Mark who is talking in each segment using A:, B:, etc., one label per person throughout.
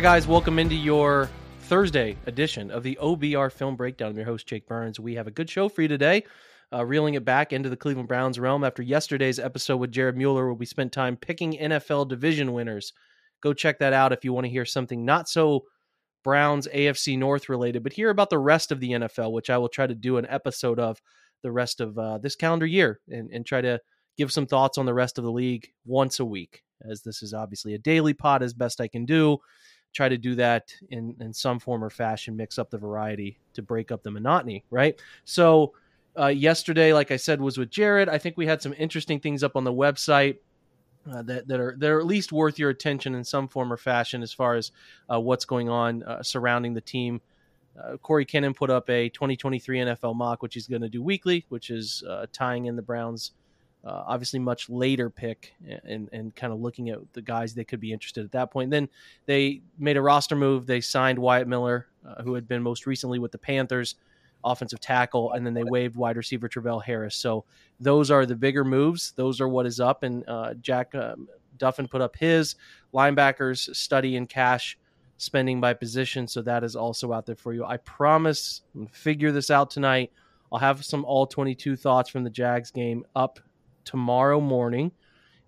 A: Hi, guys. Welcome into your Thursday edition of the OBR Film Breakdown. I'm your host, Jake Burns. We have a good show for you today, uh, reeling it back into the Cleveland Browns realm after yesterday's episode with Jared Mueller, where we spent time picking NFL division winners. Go check that out if you want to hear something not so Browns AFC North related, but hear about the rest of the NFL, which I will try to do an episode of the rest of uh, this calendar year and, and try to give some thoughts on the rest of the league once a week, as this is obviously a daily pod as best I can do try to do that in in some form or fashion mix up the variety to break up the monotony right? So uh, yesterday like i said was with jared. I think we had some interesting things up on the website uh, that, that are that are at least worth your attention in some form or fashion as far as uh, what's going on uh, surrounding the team. Uh, Corey Kinnan put up a 2023 NFL mock, which he's going to do weekly, which is uh, tying in the Browns uh, obviously much later pick and and kind of looking at the guys they could be interested at that point. And then they made a roster move. They signed Wyatt Miller, uh, who had been most recently with the Panthers, offensive tackle, and then they waived wide receiver Travell Harris. So those are the bigger moves. Those are what is up. And uh, Jack um, Duffin put up his linebackers study and cash spending by position. So that is also out there for you. I promise, figure this out tonight. I'll have some all 22 thoughts from the Jags game up tomorrow morning.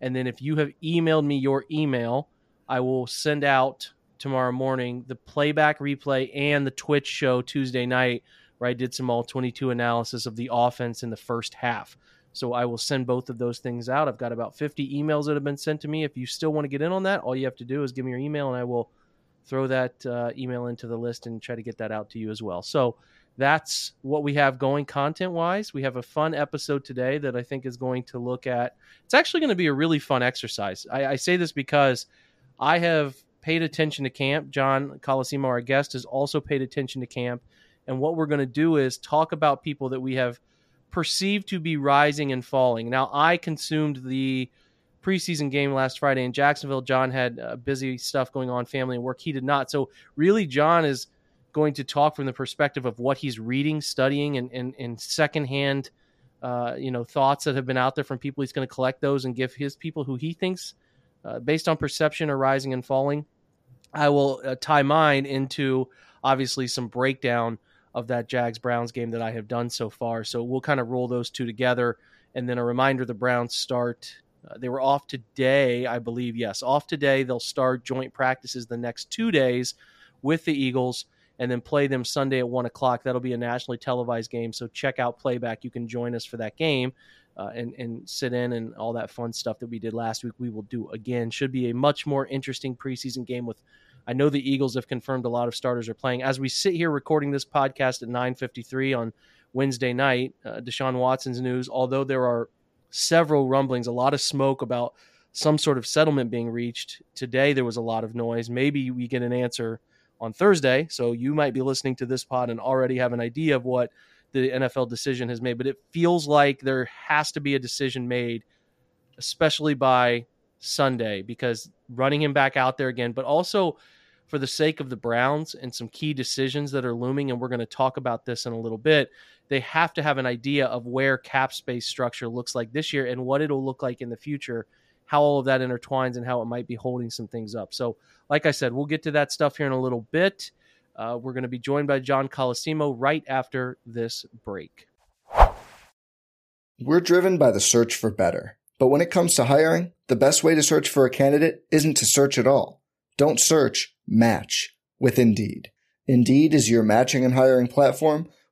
A: And then if you have emailed me your email, I will send out tomorrow morning the playback replay and the Twitch show Tuesday night, where I did some all 22 analysis of the offense in the first half. So I will send both of those things out. I've got about 50 emails that have been sent to me. If you still want to get in on that, all you have to do is give me your email and I will throw that uh, email into the list and try to get that out to you as well. So that's what we have going content wise. We have a fun episode today that I think is going to look at. It's actually going to be a really fun exercise. I, I say this because I have paid attention to camp. John Colosimo, our guest, has also paid attention to camp. And what we're going to do is talk about people that we have perceived to be rising and falling. Now, I consumed the preseason game last Friday in Jacksonville. John had uh, busy stuff going on, family and work. He did not. So, really, John is going to talk from the perspective of what he's reading, studying, and, and, and secondhand, uh, you know, thoughts that have been out there from people. He's going to collect those and give his people who he thinks, uh, based on perception, are rising and falling. I will uh, tie mine into obviously some breakdown of that Jags Browns game that I have done so far. So we'll kind of roll those two together. And then a reminder the Browns start. Uh, they were off today, I believe. Yes, off today. They'll start joint practices the next two days with the Eagles and then play them Sunday at one o'clock. That'll be a nationally televised game. So check out playback. You can join us for that game. Uh, and and sit in and all that fun stuff that we did last week. We will do again. Should be a much more interesting preseason game with. I know the Eagles have confirmed a lot of starters are playing. As we sit here recording this podcast at 9:53 on Wednesday night, uh, Deshaun Watson's news. Although there are several rumblings, a lot of smoke about some sort of settlement being reached today. There was a lot of noise. Maybe we get an answer on Thursday. So you might be listening to this pod and already have an idea of what the NFL decision has made. But it feels like there has to be a decision made, especially by Sunday, because running him back out there again, but also for the sake of the Browns and some key decisions that are looming, and we're going to talk about this in a little bit, they have to have an idea of where cap space structure looks like this year and what it'll look like in the future how all of that intertwines and how it might be holding some things up. So, like I said, we'll get to that stuff here in a little bit. Uh, we're going to be joined by John Colosimo right after this break.
B: We're driven by the search for better. But when it comes to hiring, the best way to search for a candidate isn't to search at all. Don't search, match with Indeed. Indeed is your matching and hiring platform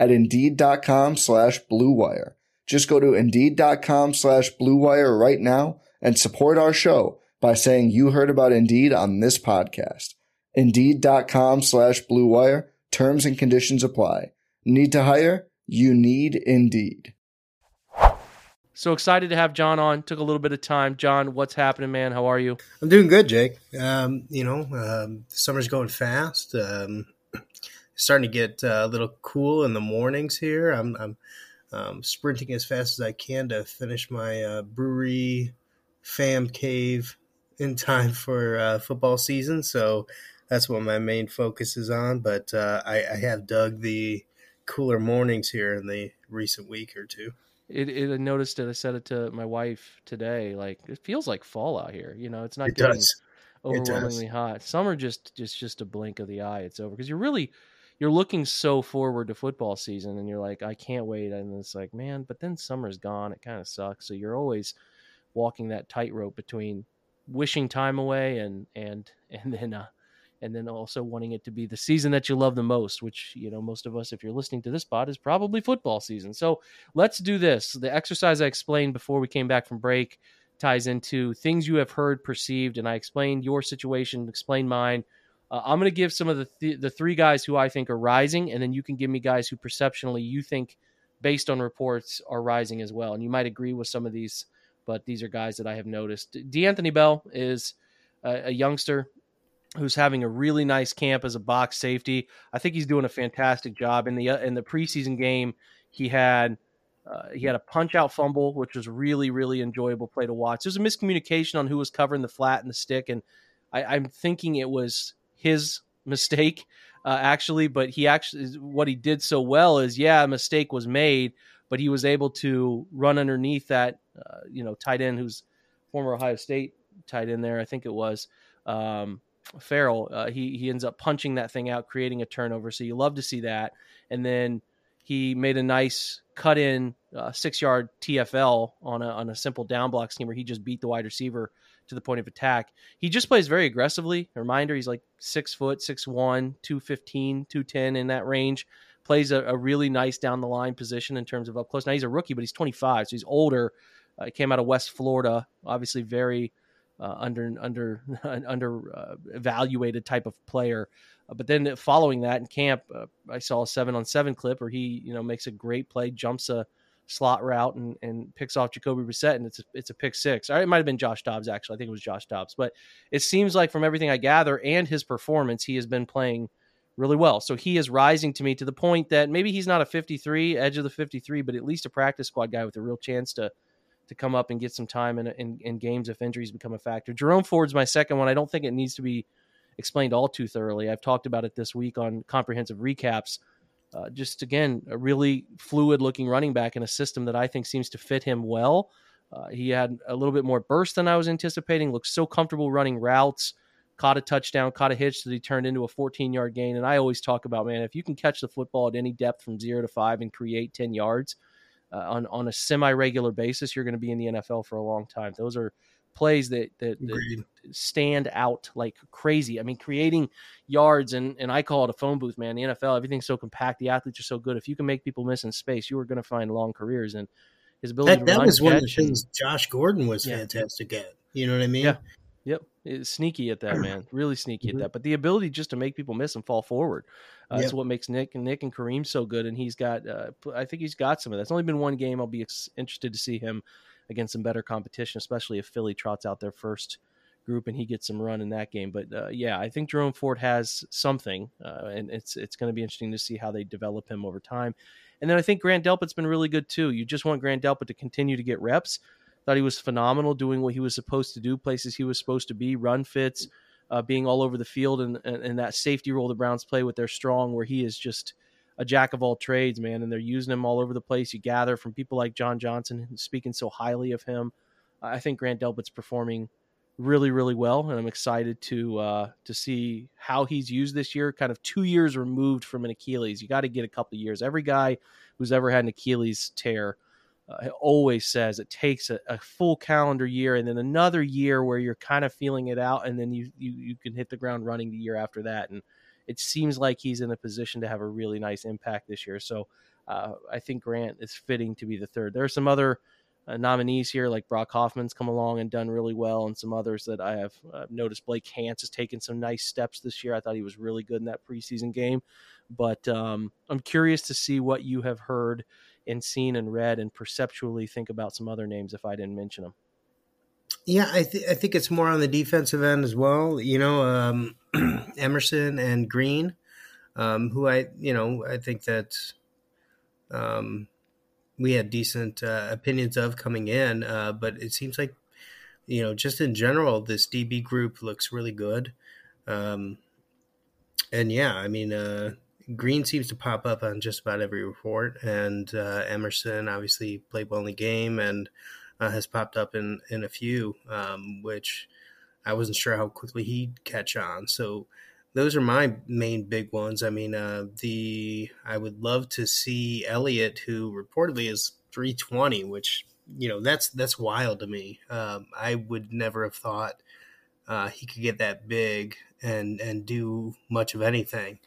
B: at Indeed.com slash BlueWire. Just go to Indeed.com slash BlueWire right now and support our show by saying you heard about Indeed on this podcast. Indeed.com slash BlueWire. Terms and conditions apply. Need to hire? You need Indeed.
A: So excited to have John on. Took a little bit of time. John, what's happening, man? How are you?
C: I'm doing good, Jake. Um, you know, um, summer's going fast. Um, starting to get uh, a little cool in the mornings here. I'm, I'm um, sprinting as fast as I can to finish my uh, brewery fam cave in time for uh, football season. So that's what my main focus is on. But uh, I, I have dug the cooler mornings here in the recent week or two
A: it, it I noticed it. I said it to my wife today. Like it feels like fall out here. You know, it's not
C: it
A: getting
C: does.
A: overwhelmingly hot. Summer just just just a blink of the eye. It's over because you're really you're looking so forward to football season, and you're like, I can't wait. And it's like, man, but then summer's gone. It kind of sucks. So you're always walking that tightrope between wishing time away and and and then uh, and then also wanting it to be the season that you love the most, which, you know, most of us, if you're listening to this pod, is probably football season. So let's do this. The exercise I explained before we came back from break ties into things you have heard, perceived, and I explained your situation, explained mine. Uh, I'm going to give some of the th- the three guys who I think are rising, and then you can give me guys who perceptionally you think, based on reports, are rising as well. And you might agree with some of these, but these are guys that I have noticed. D'Anthony Bell is a, a youngster who's having a really nice camp as a box safety. I think he's doing a fantastic job in the uh, in the preseason game. He had uh, he had a punch out fumble, which was really really enjoyable play to watch. There's a miscommunication on who was covering the flat and the stick, and I, am thinking it was his mistake uh, actually. But he actually what he did so well is yeah, a mistake was made, but he was able to run underneath that uh, you know tight end who's former Ohio State tight end there. I think it was. Um, Farrell, uh, he he ends up punching that thing out, creating a turnover. So you love to see that. And then he made a nice cut in uh, six yard TFL on a on a simple down block scheme where he just beat the wide receiver to the point of attack. He just plays very aggressively. A reminder, he's like six foot, six one, 215, 210 in that range. Plays a, a, really nice down the line position in terms of up close. Now he's a rookie, but he's 25, so he's older. Uh, came out of West Florida, obviously very uh, under under under uh, evaluated type of player. Uh, but then following that in camp, uh, I saw a seven on seven clip where he you know makes a great play, jumps a slot route and, and picks off Jacoby Brissett, and it's a, it's a pick six. Or it might have been Josh Dobbs actually. I think it was Josh Dobbs, but it seems like from everything I gather and his performance, he has been playing really well. So he is rising to me to the point that maybe he's not a 53 edge of the 53, but at least a practice squad guy with a real chance to to come up and get some time in, in, in games if injuries become a factor. Jerome Ford's my second one. I don't think it needs to be explained all too thoroughly. I've talked about it this week on comprehensive recaps. Uh, just again, a really fluid looking running back in a system that I think seems to fit him well. Uh, he had a little bit more burst than I was anticipating. Looks so comfortable running routes. Caught a touchdown, caught a hitch that he turned into a 14 yard gain. And I always talk about, man, if you can catch the football at any depth from zero to five and create 10 yards, uh, on on a semi regular basis, you're going to be in the NFL for a long time. Those are plays that, that, that stand out like crazy. I mean, creating yards and and I call it a phone booth, man. The NFL, everything's so compact. The athletes are so good. If you can make people miss in space, you are going to find long careers. And his ability
C: that, that was one of the things Josh Gordon was yeah. fantastic at. You know what I mean?
A: Yeah. Yep, it's sneaky at that, man. Really sneaky mm-hmm. at that. But the ability just to make people miss and fall forward uh, yep. is what makes Nick and Nick and Kareem so good. And he's got, uh, I think he's got some of that. It's only been one game. I'll be ex- interested to see him against some better competition, especially if Philly trots out their first group and he gets some run in that game. But uh, yeah, I think Jerome Ford has something, uh, and it's it's going to be interesting to see how they develop him over time. And then I think Grant Delpit's been really good too. You just want Grant Delpit to continue to get reps Thought he was phenomenal doing what he was supposed to do, places he was supposed to be, run fits, uh, being all over the field, and, and, and that safety role the Browns play with their strong, where he is just a jack of all trades, man, and they're using him all over the place. You gather from people like John Johnson speaking so highly of him. I think Grant Delpit's performing really, really well, and I'm excited to uh, to see how he's used this year. Kind of two years removed from an Achilles, you got to get a couple years. Every guy who's ever had an Achilles tear uh, always says it takes a, a, full calendar year and then another year where you're kind of feeling it out and then you, you you can hit the ground running the year after that and it seems like he's in a position to have a really nice impact this year so uh, I think Grant is fitting to be the third. There are some other uh, nominees here, like Brock Hoffman's come along and done really well, and some others that I have uh, noticed. Blake Hance has taken some nice steps this year. I thought he was really good in that preseason game, but um, I'm curious to see what you have heard and seen and read and perceptually think about some other names if I didn't mention them.
C: Yeah, I, th- I think it's more on the defensive end as well. You know, um, Emerson and Green, um, who I, you know, I think that um, we had decent uh, opinions of coming in, uh, but it seems like, you know, just in general, this DB group looks really good. Um, and yeah, I mean, uh, Green seems to pop up on just about every report, and uh, Emerson obviously played well in the game and uh, has popped up in in a few, um, which I wasn't sure how quickly he'd catch on. So those are my main big ones. I mean, uh, the I would love to see Elliott, who reportedly is 320, which you know that's that's wild to me. Um, I would never have thought uh, he could get that big and and do much of anything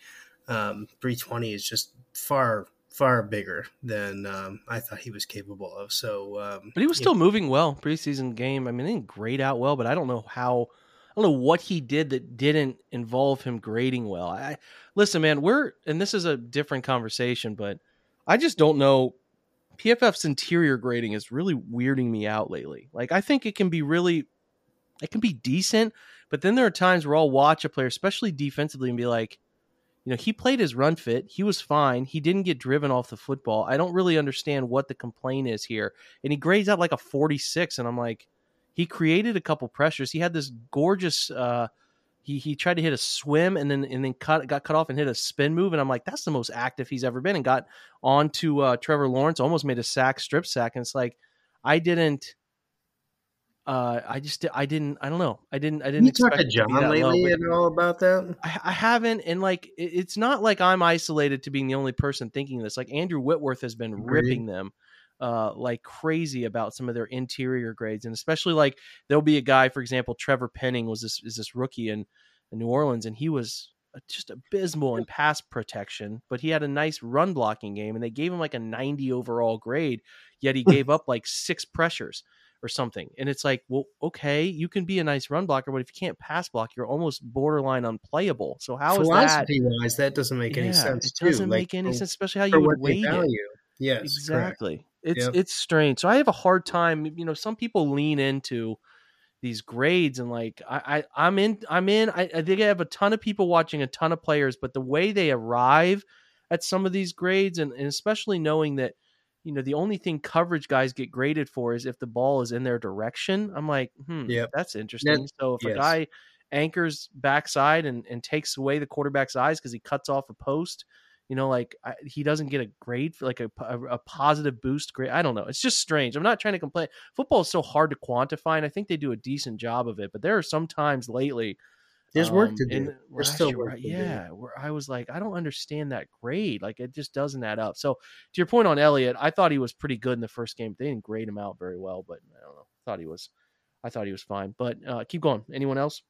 C: um, 320 is just far far bigger than um, I thought he was capable of. So, um,
A: but he was still know. moving well preseason game. I mean, he didn't grade out well, but I don't know how. I don't know what he did that didn't involve him grading well. I listen, man. We're and this is a different conversation, but I just don't know. PFF's interior grading is really weirding me out lately. Like, I think it can be really, it can be decent, but then there are times where I'll watch a player, especially defensively, and be like, you know, he played his run fit. He was fine. He didn't get driven off the football. I don't really understand what the complaint is here. And he grades out like a 46. And I'm like, he created a couple pressures. He had this gorgeous, uh, he, he tried to hit a swim and then and then cut got cut off and hit a spin move and I'm like that's the most active he's ever been and got on to uh, Trevor Lawrence almost made a sack strip sack and it's like I didn't uh, I just I didn't I don't know I didn't I didn't.
C: You talked to John to lately and all about that.
A: I, I haven't, and like it's not like I'm isolated to being the only person thinking this. Like Andrew Whitworth has been Agreed. ripping them uh, like crazy about some of their interior grades, and especially like there'll be a guy, for example, Trevor Penning was this is this rookie in, in New Orleans, and he was just abysmal in pass protection, but he had a nice run blocking game, and they gave him like a 90 overall grade. Yet he gave up like six pressures or something. And it's like, well, okay, you can be a nice run blocker, but if you can't pass block, you're almost borderline unplayable. So how Philosophy
C: is that? wise, that doesn't make any sense.
A: It doesn't
C: too.
A: make like, any sense, especially how you would weight it.
C: Yes,
A: exactly. Correct. It's yep. it's strange. So I have a hard time. You know, some people lean into these grades and like I, I I'm in I'm in I, I think I have a ton of people watching a ton of players, but the way they arrive at some of these grades and, and especially knowing that you know, the only thing coverage guys get graded for is if the ball is in their direction. I'm like, hmm, yeah, that's interesting. So if yes. a guy anchors backside and, and takes away the quarterback's eyes because he cuts off a post, you know, like I, he doesn't get a grade for like a, a, a, positive boost grade. I don't know. It's just strange. I'm not trying to complain. Football is so hard to quantify, and I think they do a decent job of it. But there are some times lately
C: there's um, work to do. We're still
A: year, work yeah. Do. Where I was like, I don't understand that grade. Like it just doesn't add up. So to your point on Elliott, I thought he was pretty good in the first game. They didn't grade him out very well, but I don't know. I thought he was. I thought he was fine. But uh, keep going. Anyone else?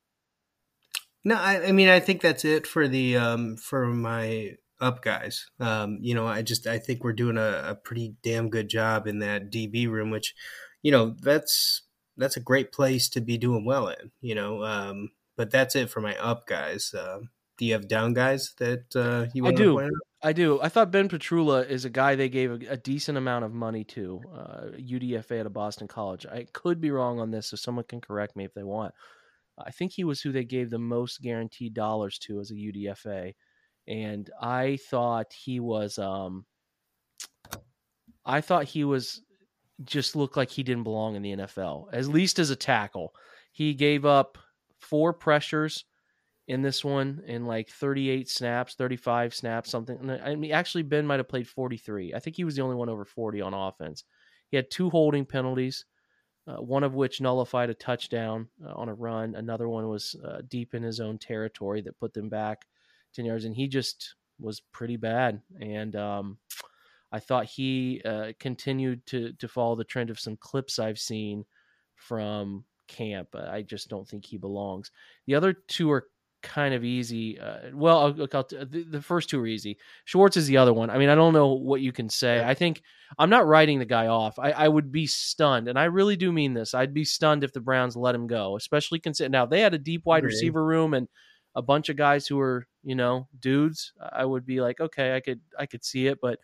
C: No, I, I, mean I think that's it for the um, for my up guys. Um, you know, I just I think we're doing a, a pretty damn good job in that DB room, which you know that's that's a great place to be doing well in. You know, um, but that's it for my up guys. Uh, do you have down guys that uh, you want
A: I do. I do. I thought Ben Petrula is a guy they gave a, a decent amount of money to, uh, UDFA at a Boston college. I could be wrong on this, so someone can correct me if they want. I think he was who they gave the most guaranteed dollars to as a UDFA, and I thought he was. Um, I thought he was just looked like he didn't belong in the NFL, at least as a tackle. He gave up four pressures in this one in like 38 snaps, 35 snaps, something. I mean, actually, Ben might have played 43. I think he was the only one over 40 on offense. He had two holding penalties, uh, one of which nullified a touchdown uh, on a run. Another one was uh, deep in his own territory that put them back 10 yards. And he just was pretty bad. And um, I thought he uh, continued to, to follow the trend of some clips I've seen from camp. I just don't think he belongs. The other two are kind of easy. Uh, well, I'll, I'll, the, the, first two are easy. Schwartz is the other one. I mean, I don't know what you can say. I think I'm not writing the guy off. I, I, would be stunned, and I really do mean this. I'd be stunned if the Browns let him go, especially consider now they had a deep wide really? receiver room and a bunch of guys who were you know dudes. I would be like, okay, I could I could see it, but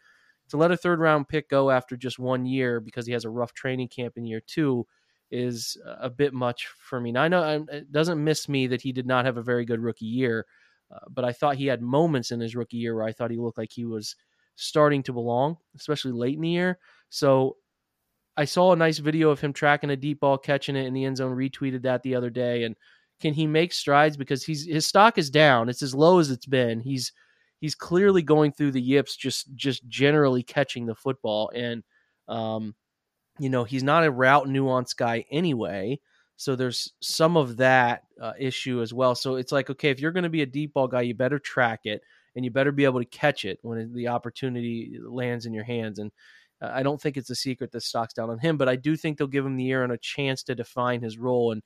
A: to let a third round pick go after just one year because he has a rough training camp in year two is a bit much for me. Now, I know it doesn't miss me that he did not have a very good rookie year, uh, but I thought he had moments in his rookie year where I thought he looked like he was starting to belong, especially late in the year. So I saw a nice video of him tracking a deep ball, catching it in the end zone, retweeted that the other day. And can he make strides? Because he's his stock is down. It's as low as it's been. He's he's clearly going through the yips, just just generally catching the football. And um, you know, he's not a route nuance guy anyway. So there's some of that uh, issue as well. So it's like, okay, if you're going to be a deep ball guy, you better track it and you better be able to catch it when the opportunity lands in your hands. And uh, I don't think it's a secret that stock's down on him, but I do think they'll give him the year and a chance to define his role. And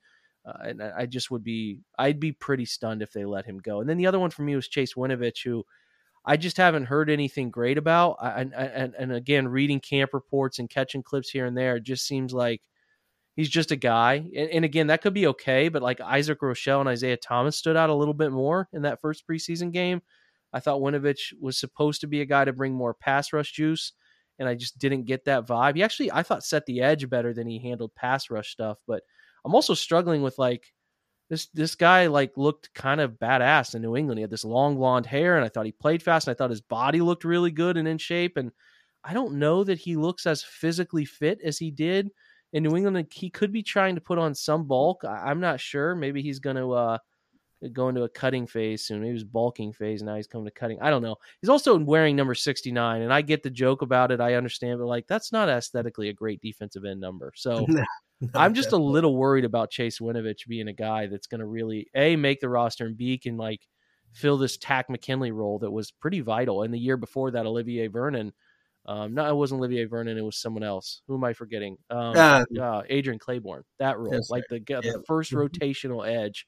A: uh, and I just would be, I'd be pretty stunned if they let him go. And then the other one for me was Chase Winovich, who I just haven't heard anything great about. And, and, and again, reading camp reports and catching clips here and there, it just seems like he's just a guy. And, and, again, that could be okay, but like Isaac Rochell and Isaiah Thomas stood out a little bit more in that first preseason game. I thought Winovich was supposed to be a guy to bring more pass rush juice, and I just didn't get that vibe. He actually, I thought, set the edge better than he handled pass rush stuff. But I'm also struggling with like this this guy like looked kind of badass in New England. He had this long blonde hair, and I thought he played fast. And I thought his body looked really good and in shape. And I don't know that he looks as physically fit as he did in New England. He could be trying to put on some bulk. I'm not sure. Maybe he's going to uh, go into a cutting phase soon. Maybe he was bulking phase. and Now he's coming to cutting. I don't know. He's also wearing number 69, and I get the joke about it. I understand, but like that's not aesthetically a great defensive end number. So I'm just a little worried about Chase Winovich being a guy that's going to really a make the roster and b can like fill this Takk McKinley role that was pretty vital. And the year before that, Olivier Vernon. Um, no, it wasn't Olivier Vernon. It was someone else. Who am I forgetting? Um, uh, uh, Adrian Clayborn. That role, like the, the first mm-hmm. rotational edge.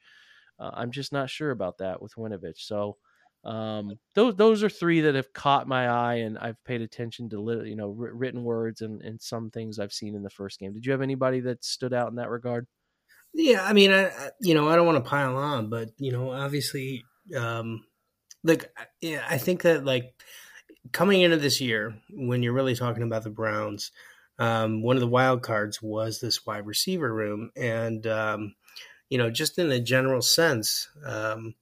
A: Uh, I'm just not sure about that with Winovich. So um, those those are three that have caught my eye, and I've paid attention to you know written words and, and some things I've seen in the first game. Did you have anybody that stood out in that regard?
C: Yeah, I mean, I you know I don't want to pile on, but you know obviously, um, like yeah, I think that like coming into this year when you're really talking about the Browns, um, one of the wild cards was this wide receiver room, and um, you know just in a general sense. Um,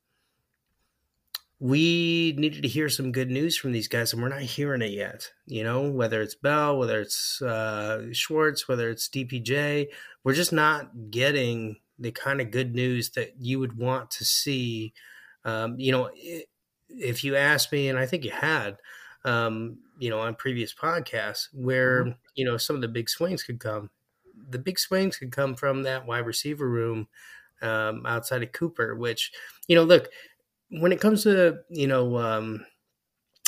C: we needed to hear some good news from these guys, and we're not hearing it yet. You know, whether it's Bell, whether it's uh, Schwartz, whether it's DPJ, we're just not getting the kind of good news that you would want to see. Um, you know, if you asked me, and I think you had, um, you know, on previous podcasts, where mm-hmm. you know some of the big swings could come. The big swings could come from that wide receiver room um, outside of Cooper, which you know, look when it comes to you know um,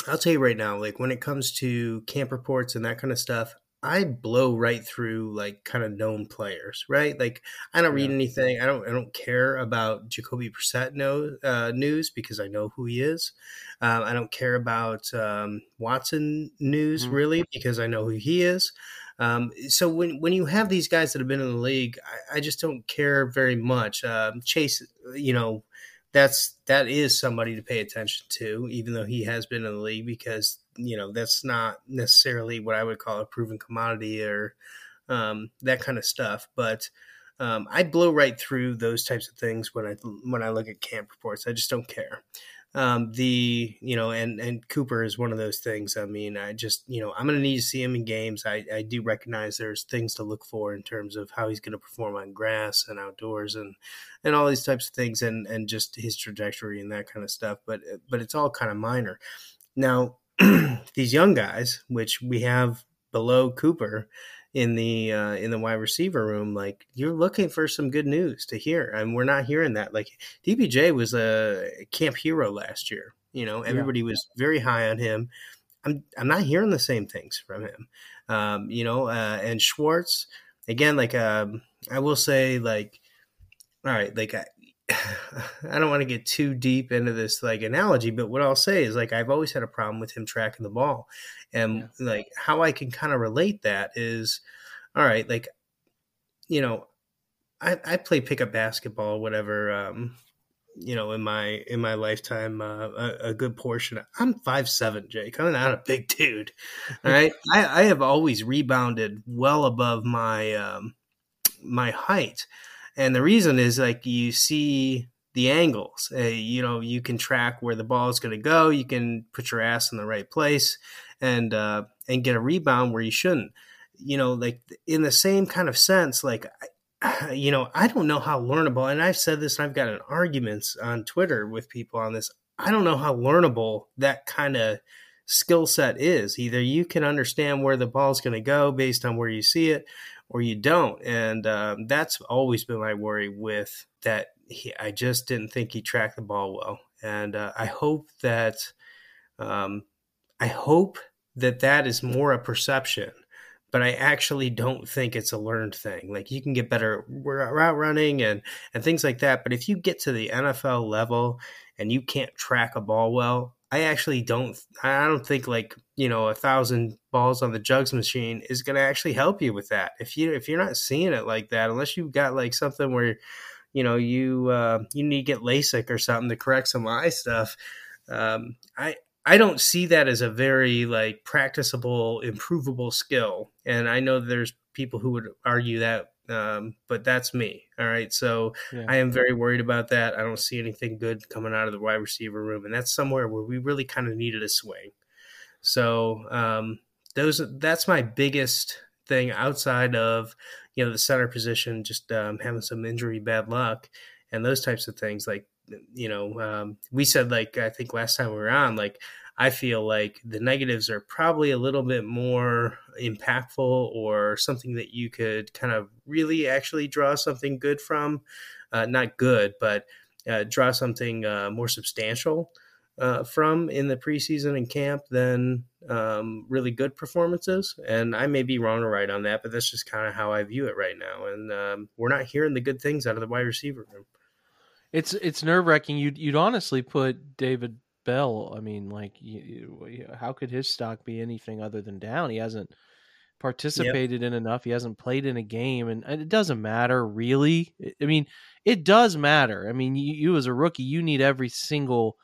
C: i'll tell you right now like when it comes to camp reports and that kind of stuff i blow right through like kind of known players right? Like i don't read anything. I don't i don't care about jacoby Brissett no, uh, news because i know who he is. Um, i don't care about um, watson news mm-hmm. really because i know who he is. Um, so when when you have these guys that have been in the league, I, I just don't care very much. Um, Chase, you know, that's that is somebody to pay attention to, even though he has been in the league, because you know that's not necessarily what I would call a proven commodity or um, that kind of stuff. But um, I blow right through those types of things when I when I look at camp reports. I just don't care um, the you know and and Cooper is one of those things. I mean, I just you know I'm going to need to see him in games. I, I do recognize there's things to look for in terms of how he's going to perform on grass and outdoors and and all these types of things and and just his trajectory and that kind of stuff. But but it's all kind of minor. Now these young guys, which we have below Cooper, in the uh, in the wide receiver room, like you're looking for some good news to hear, and we're not hearing that. Like DPJ was a camp hero last year. You know, everybody yeah. was very high on him. I'm I'm not hearing the same things from him. Um, you know, uh, and Schwartz again, like um, I will say, like all right, like I, I don't want to get too deep into this like analogy, but what I'll say is like I've always had a problem with him tracking the ball. And yeah. like how I can kind of relate that is all right, like you know, I, I play pickup basketball, whatever, um, you know, in my in my lifetime, uh, a, a, good portion. I'm five seven, Jake. I'm not a big dude. All right, I, I have always rebounded well above my um, my height, and the reason is like you see the angles. Uh, you know, you can track where the ball is going to go. You can put your ass in the right place, and uh, and get a rebound where you shouldn't. You know, like in the same kind of sense, like you know, I don't know how learnable, and I've said this, and I've gotten arguments on Twitter with people on this. I don't know how learnable that kind of skill set is. Either you can understand where the ball's going to go based on where you see it, or you don't. And um, that's always been my worry with that. He, I just didn't think he tracked the ball well, and uh, I hope that um, I hope that that is more a perception but I actually don't think it's a learned thing. Like you can get better route running and and things like that, but if you get to the NFL level and you can't track a ball well, I actually don't. I don't think like you know a thousand balls on the jugs machine is going to actually help you with that. If you if you're not seeing it like that, unless you've got like something where you know you uh, you need to get LASIK or something to correct some eye stuff. Um, I I don't see that as a very like practicable, improvable skill. And I know there's people who would argue that, um, but that's me. All right. So yeah. I am very worried about that. I don't see anything good coming out of the wide receiver room, and that's somewhere where we really kind of needed a swing. So um, those that's my biggest thing outside of you know the center position, just um, having some injury bad luck and those types of things. Like you know, um, we said like I think last time we were on, like I feel like the negatives are probably a little bit more impactful or something that you could kind of really actually draw something good from. Uh, not good, but uh, draw something uh, more substantial uh, from in the preseason and camp than um, really good performances. And I may be wrong or right on that, but that's just kind of how I view it right now. And um, we're not hearing the good things out of the wide receiver room.
A: It's it's nerve wracking. You'd you'd honestly put David Bell. I mean, like, you, you, how could his stock be anything other than down? He hasn't participated yep. in enough. He hasn't played in a game, and, and, it doesn't matter really. I mean, it does matter. I mean, you, you as a rookie, you need every single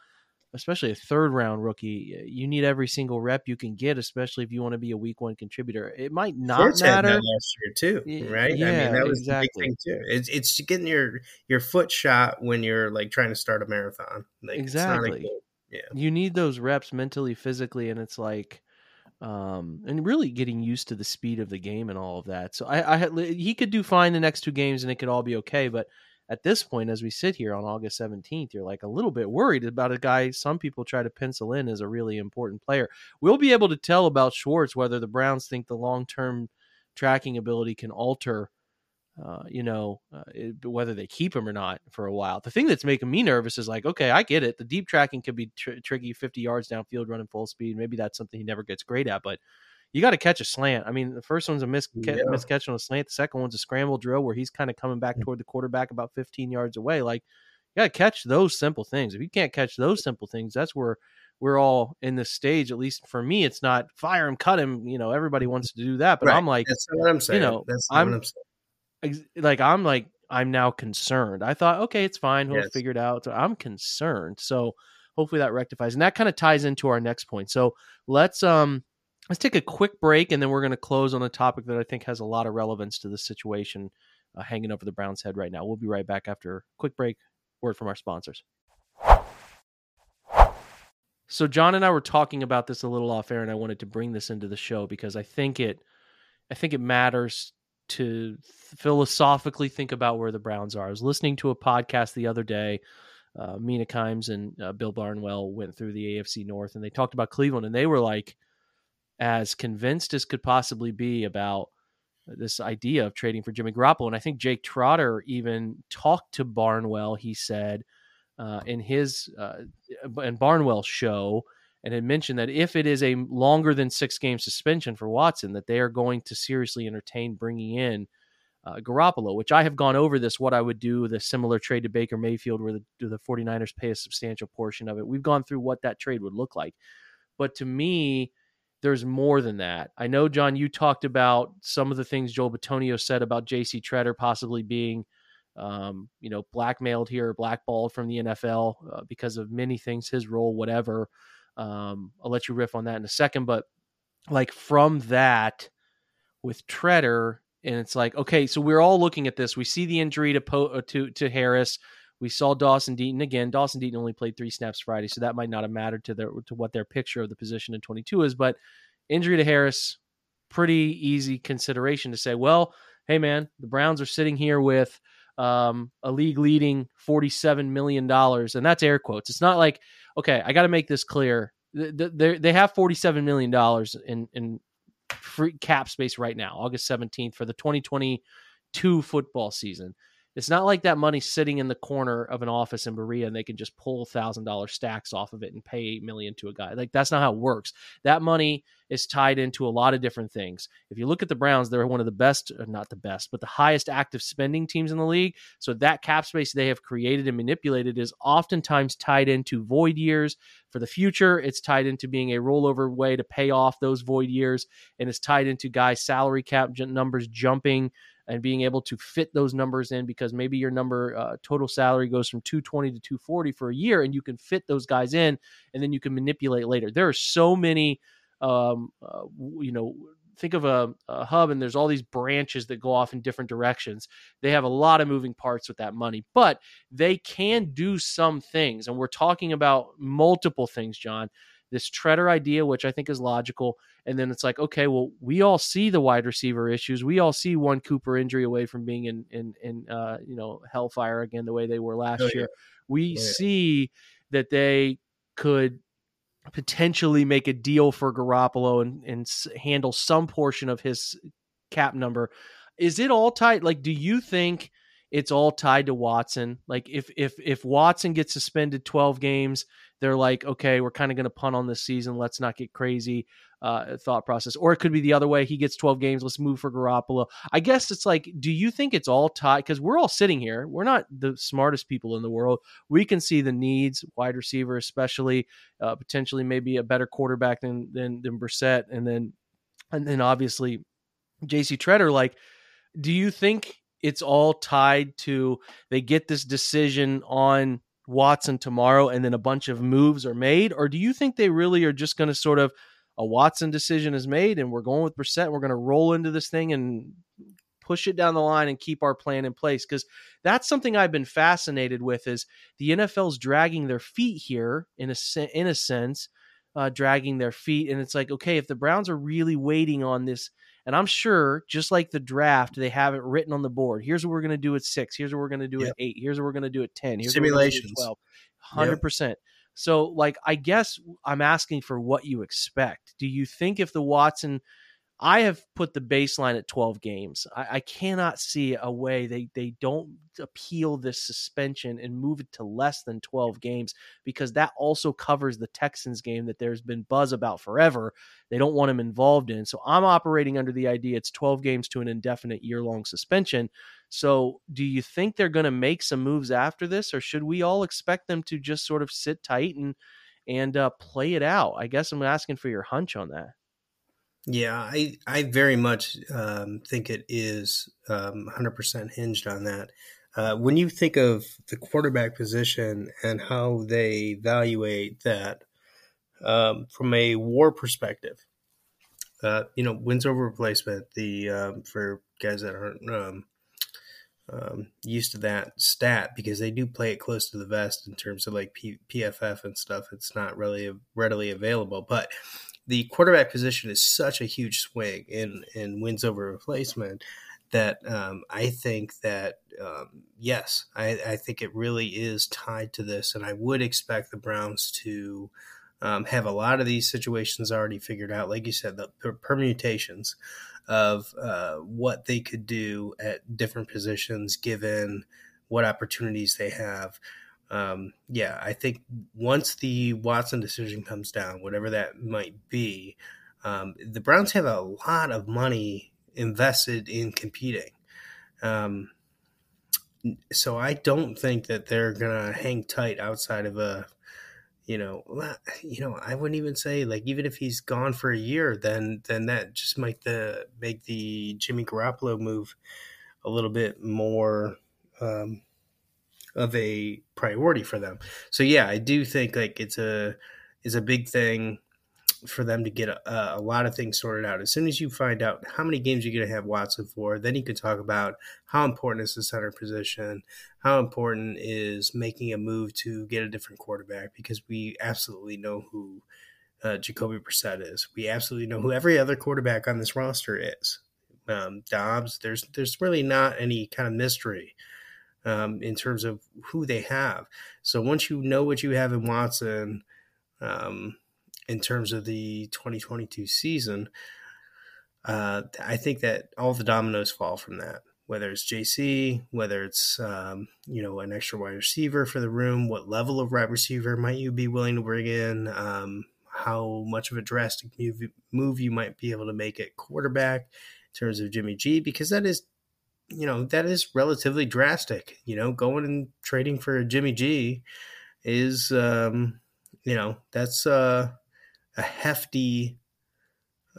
A: especially a third round rookie, you need every single rep you can get, especially if you want to be a week one contributor. It might not matter
C: last year too, right? Yeah, I mean that was exactly. the big thing too. It's it's getting your your foot shot when you're like trying to start a marathon. Like,
A: exactly. Yeah. You need those reps mentally, physically, and it's like um, and really getting used to the speed of the game and all of that. So I, I had, he could do fine the next two games and it could all be okay. But at this point, as we sit here on August 17th, you're like a little bit worried about a guy some people try to pencil in as a really important player. We'll be able to tell about Schwartz whether the Browns think the long term tracking ability can alter. Uh, you know, uh, it, whether they keep him or not for a while. The thing that's making me nervous is like, okay, I get it. The deep tracking could be tr- tricky, 50 yards downfield, running full speed. Maybe that's something he never gets great at, but you got to catch a slant. I mean, the first one's a miss, yeah. miss catch on a slant. The second one's a scramble drill where he's kind of coming back toward the quarterback about 15 yards away. Like, you got to catch those simple things. If you can't catch those simple things, that's where we're all in this stage. At least for me, it's not fire him, cut him. You know, everybody wants to do that, but right. I'm like,
C: that's what I'm saying. You know, that's what I'm, I'm
A: like, I'm like, I'm now concerned. I thought, okay, it's fine. We'll yes. figure it out. So I'm concerned. So hopefully that rectifies, and that kind of ties into our next point. So let's um Let's take a quick break, and then we're going to close on a topic that I think has a lot of relevance to the situation uh, hanging over the Browns' head right now. We'll be right back after a quick break. Word from our sponsors. So John and I were talking about this a little off air, and I wanted to bring this into the show because I think it, I think it matters to philosophically think about where the Browns are. I was listening to a podcast the other day. Uh, Mina Kimes and uh, Bill Barnwell went through the AFC North, and they talked about Cleveland, and they were like as convinced as could possibly be about this idea of trading for Jimmy Garoppolo. And I think Jake Trotter even talked to Barnwell, he said, uh, in his uh, and Barnwell's show, and had mentioned that if it is a longer than six game suspension for Watson, that they are going to seriously entertain bringing in uh, Garoppolo, which I have gone over this, what I would do, the similar trade to Baker Mayfield, where the, the 49ers pay a substantial portion of it. We've gone through what that trade would look like. But to me, there's more than that. I know, John, you talked about some of the things Joel Bitonio said about J.C. Tretter possibly being um, you know, blackmailed here, blackballed from the NFL uh, because of many things, his role, whatever. Um, I'll let you riff on that in a second, but like from that with Tretter, and it's like, okay, so we're all looking at this. We see the injury to po- uh, to to Harris. We saw Dawson Deaton again. Dawson Deaton only played three snaps Friday, so that might not have mattered to their to what their picture of the position in 22 is. But injury to Harris, pretty easy consideration to say, well, hey man, the Browns are sitting here with um, a league leading $47 million. And that's air quotes. It's not like, okay, I got to make this clear. They, have $47 million in, in free cap space right now, August 17th for the 2022 football season. It's not like that money sitting in the corner of an office in Berea and they can just pull thousand dollar stacks off of it and pay eight million to a guy. Like that's not how it works. That money is tied into a lot of different things. If you look at the Browns, they're one of the best, uh, not the best, but the highest active spending teams in the league. So that cap space they have created and manipulated is oftentimes tied into void years for the future. It's tied into being a rollover way to pay off those void years, and it's tied into guys' salary cap numbers jumping and being able to fit those numbers in because maybe your number uh, total salary goes from 220 to 240 for a year and you can fit those guys in and then you can manipulate later. There are so many um, uh, you know think of a, a, hub and there's all these branches that go off in different directions. They have a lot of moving parts with that money but they can do some things and we're talking about multiple things john this tretter idea which i think is logical and then it's like, okay, well, we all see the wide receiver issues. We all see one Cooper injury away from being in in in uh, you know hellfire again the way they were last oh, year. We oh, yeah. see that they could potentially make a deal for Garoppolo and and handle some portion of his cap number. Is it all tied? Like, do you think? It's all tied to Watson. Like if if if Watson gets suspended 12 games, they're like, okay, we're kind of going to punt on this season. Let's not get crazy uh, thought process. Or it could be the other way. He gets 12 games. Let's move for Garoppolo. I guess it's like, do you think it's all tied? Because we're all sitting here. We're not the smartest people in the world. We can see the needs, wide receiver, especially uh, potentially maybe a better quarterback than than than Brissett, and then and then obviously J.C. Tretter. Like, do you think it's all tied to they get this decision on Watson tomorrow, and then a bunch of moves are made, or do you think they really are just going to sort of a Watson decision is made and we're going with Brissett. We're going to roll into this thing and push it down the line and keep our plan in place because that's something I've been fascinated with is the NFL's dragging their feet here in a in a sense, uh, dragging their feet and it's like okay if the Browns are really waiting on this and I'm sure just like the draft they have it written on the board. Here's what we're going to do at six. Here's what we're going to do yep. at eight. Here's what we're going to do at ten. Here's
C: simulations.
A: Twelve. Hundred percent. So, like, I guess I'm asking for what you expect. Do you think if the Watson, I have put the baseline at 12 games. I, I cannot see a way they they don't appeal this suspension and move it to less than 12 games because that also covers the Texans game that there's been buzz about forever. They don't want him involved in. So I'm operating under the idea it's 12 games to an indefinite year long suspension. So, do you think they're going to make some moves after this, or should we all expect them to just sort of sit tight and and uh, play it out? I guess I'm asking for your hunch on that.
C: Yeah, I I very much um, think it is um, 100% hinged on that. Uh, when you think of the quarterback position and how they evaluate that um, from a WAR perspective, uh, you know, wins over replacement. The um, for guys that aren't um, um, used to that stat because they do play it close to the vest in terms of like P- PFF and stuff. It's not really readily available, but the quarterback position is such a huge swing in in wins over replacement that um, I think that um, yes, I, I, think it really is tied to this, and I would expect the Browns to um, have a lot of these situations already figured out. Like you said, the permutations of uh, what they could do at different positions given what opportunities they have. Um, yeah, I think once the Watson decision comes down, whatever that might be, um, the Browns have a lot of money invested in competing. Um, so I don't think that they're gonna hang tight outside of a you know, you know, I wouldn't even say like even if he's gone for a year, then then that just might the make the Jimmy Garoppolo move a little bit more um, of a priority for them. So yeah, I do think like it's a is a big thing for them to get a, a, lot of things sorted out. As soon as you find out how many games you're going to have Watson for, then you can talk about how important is the center position, how important is making a move to get a different quarterback, because we absolutely know who uh, Jacoby Brissett is. We absolutely know who every other quarterback on this roster is. Um, Dobbs, there's there's really not any kind of mystery um, in terms of who they have. So once you know what you have in Watson, um, in terms of the 2022 season, uh, I think that all the dominoes fall from that. Whether it's JC, whether it's um, you know an extra wide receiver for the room, what level of wide receiver might you be willing to bring in? Um, how much of a drastic move, move you might be able to make at quarterback in terms of Jimmy G, because that is you know that is relatively drastic. You know, going and trading for Jimmy G is um, you know that's uh, a hefty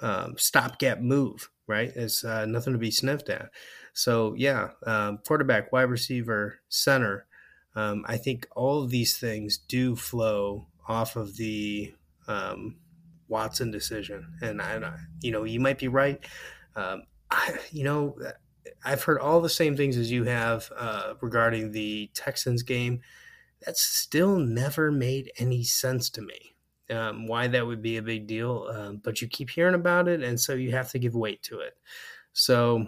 C: um, stopgap move, right? It's uh, nothing to be sniffed at. So yeah, um, quarterback, wide receiver, center. Um, I think all of these things do flow off of the um, Watson decision, and I, you know, you might be right. Um, I, you know, I've heard all the same things as you have uh, regarding the Texans game. That's still never made any sense to me. Um, why that would be a big deal, um, but you keep hearing about it, and so you have to give weight to it. So,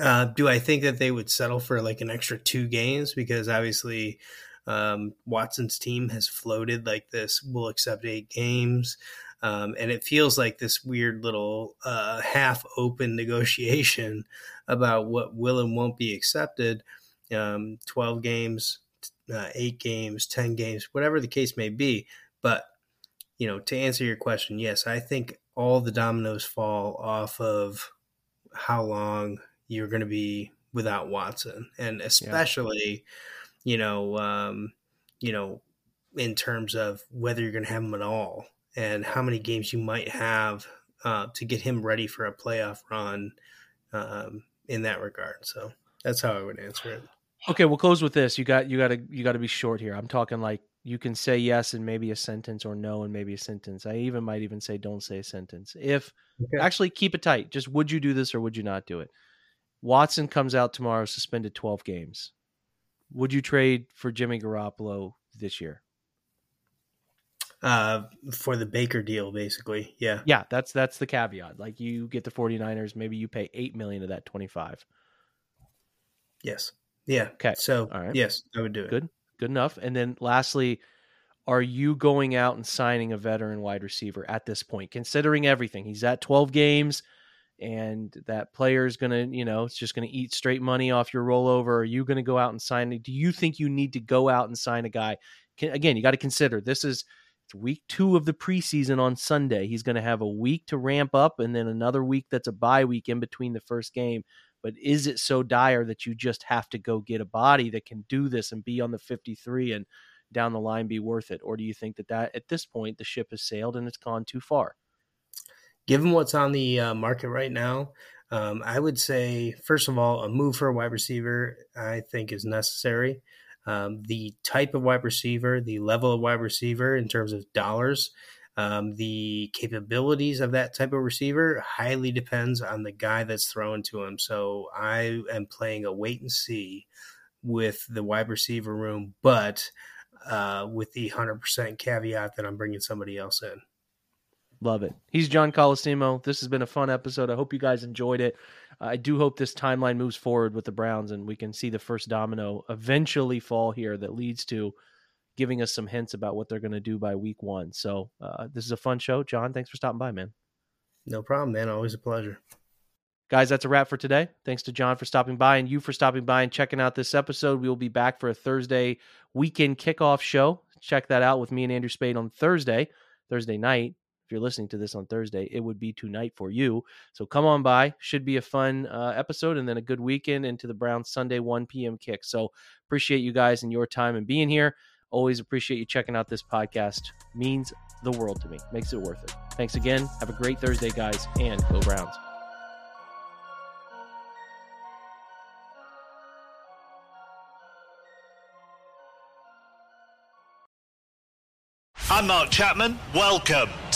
C: uh, do I think that they would settle for like an extra two games? Because obviously, um, Watson's team has floated like this. We'll accept eight games. Um, and it feels like this weird little uh, half open negotiation about what will and won't be accepted. Um, 12 games, uh, eight games, 10 games, whatever the case may be. But, you know, to answer your question, yes, I think all the dominoes fall off of how long you're going to be without Watson. And especially, yeah. you know, um, you know, in terms of whether you're going to have him at all and how many games you might have uh, to get him ready for a playoff run um, in that regard. So that's how I would answer it.
A: Okay, we'll close with this. You got you got to you got to be short here. I'm talking like you can say yes and maybe a sentence or no and maybe a sentence. I even might even say don't say a sentence. If okay. actually keep it tight. Just would you do this or would you not do it? Watson comes out tomorrow suspended 12 games. Would you trade for Jimmy Garoppolo this year?
C: Uh, for the Baker deal, basically. Yeah.
A: Yeah, that's that's the caveat. Like you get the 49ers, maybe you pay eight million of that 25.
C: Yes. Yeah.
A: Okay.
C: So all right. Yes, I would do it.
A: Good. Good enough. And then lastly, are you going out and signing a veteran wide receiver at this point, considering everything? He's at 12 games and that player is going to, you know, it's just going to eat straight money off your rollover. Are you going to go out and sign? Do you think you need to go out and sign a guy? Can, again, you got to consider this is week two of the preseason on Sunday. He's going to have a week to ramp up and then another week that's a bye week in between the first game. But is it so dire that you just have to go get a body that can do this and be on the 53 and down the line be worth it? Or do you think that, that at this point the ship has sailed and it's gone too far?
C: Given what's on the uh, market right now, um, I would say, first of all, a move for a wide receiver I think is necessary um, the type of wide receiver, the level of wide receiver in terms of dollars, um, the capabilities of that type of receiver highly depends on the guy that's thrown to him. So I am playing a wait and see with the wide receiver room, but uh, with the 100% caveat that I'm bringing somebody else in.
A: Love it. He's John Colosimo. This has been a fun episode. I hope you guys enjoyed it. I do hope this timeline moves forward with the Browns and we can see the first domino eventually fall here that leads to giving us some hints about what they're going to do by week one. So uh, this is a fun show. John, thanks for stopping by, man.
C: No problem, man. Always a pleasure.
A: Guys, that's a wrap for today. Thanks to John for stopping by and you for stopping by and checking out this episode. We will be back for a Thursday weekend kickoff show. Check that out with me and Andrew Spade on Thursday, Thursday night if you're listening to this on Thursday, it would be tonight for you. So come on by. Should be a fun uh, episode and then a good weekend into the Browns Sunday 1 p.m. kick. So appreciate you guys and your time and being here. Always appreciate you checking out this podcast. Means the world to me, makes it worth it. Thanks again. Have a great Thursday, guys, and go Browns.
D: I'm Mark Chapman. Welcome